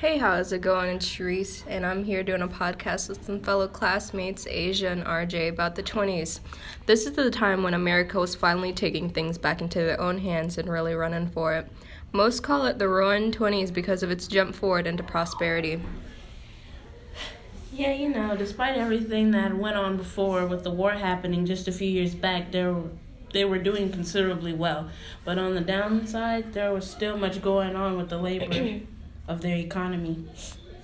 Hey, how's it going? It's Sharice, and I'm here doing a podcast with some fellow classmates, Asia and RJ, about the 20s. This is the time when America was finally taking things back into their own hands and really running for it. Most call it the roaring 20s because of its jump forward into prosperity. Yeah, you know, despite everything that went on before with the war happening just a few years back, there they were doing considerably well. But on the downside, there was still much going on with the labor of their economy.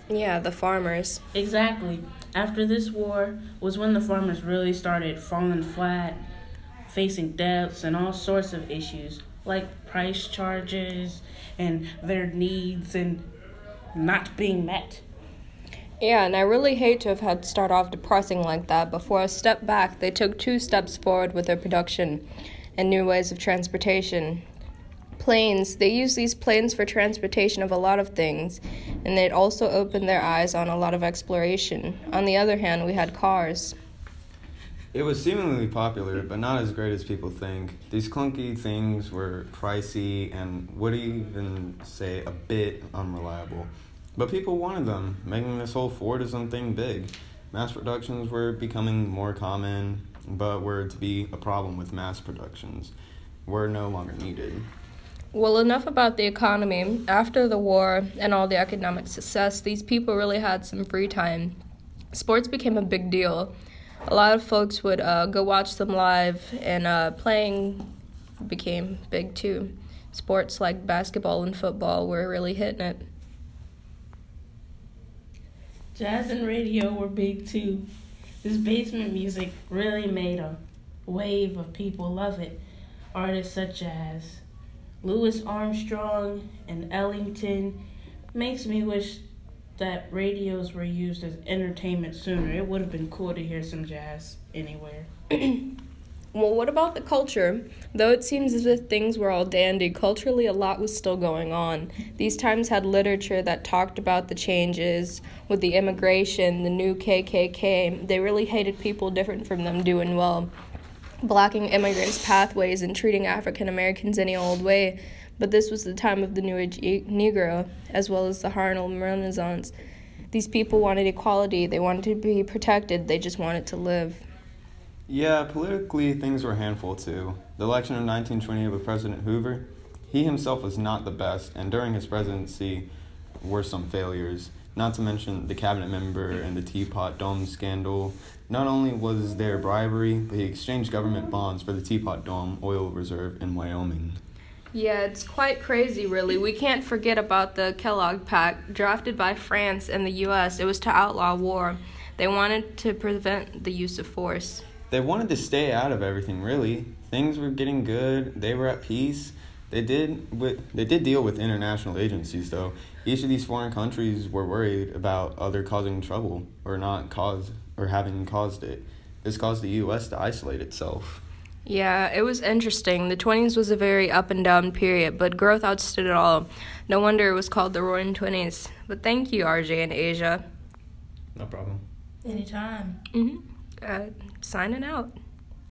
Yeah, the farmers. Exactly. After this war was when the farmers really started falling flat, facing debts and all sorts of issues like price charges and their needs and not being met. Yeah, and I really hate to have had to start off depressing like that. Before a step back, they took two steps forward with their production and new ways of transportation planes, they use these planes for transportation of a lot of things, and they'd also opened their eyes on a lot of exploration. On the other hand, we had cars. It was seemingly popular, but not as great as people think. These clunky things were pricey and would even say a bit unreliable. But people wanted them, making this whole Fordism thing big. Mass productions were becoming more common, but were to be a problem with mass productions. Were no longer needed. Well, enough about the economy. After the war and all the economic success, these people really had some free time. Sports became a big deal. A lot of folks would uh, go watch them live, and uh, playing became big too. Sports like basketball and football were really hitting it. Jazz and radio were big too. This basement music really made a wave of people love it. Artists such as Louis Armstrong and Ellington makes me wish that radios were used as entertainment sooner. It would have been cool to hear some jazz anywhere. well, what about the culture? Though it seems as if things were all dandy, culturally a lot was still going on. These times had literature that talked about the changes with the immigration, the new KKK. They really hated people different from them doing well blocking immigrants' pathways and treating African Americans any old way, but this was the time of the New Age Negro, as well as the Harlem Renaissance. These people wanted equality, they wanted to be protected, they just wanted to live. Yeah, politically, things were a handful too. The election of 1920 with President Hoover, he himself was not the best, and during his presidency were some failures not to mention the cabinet member and the Teapot Dome scandal. Not only was there bribery, but he exchanged government bonds for the Teapot Dome oil reserve in Wyoming. Yeah, it's quite crazy, really. We can't forget about the Kellogg Pact, drafted by France and the U.S. It was to outlaw war. They wanted to prevent the use of force. They wanted to stay out of everything, really. Things were getting good, they were at peace. They did with, they did deal with international agencies though. Each of these foreign countries were worried about other causing trouble or not cause or having caused it. This caused the US to isolate itself. Yeah, it was interesting. The 20s was a very up and down period, but growth outstood it all. No wonder it was called the Roaring 20s. But thank you, RJ and Asia. No problem. Anytime. Mm-hmm. Uh, signing out.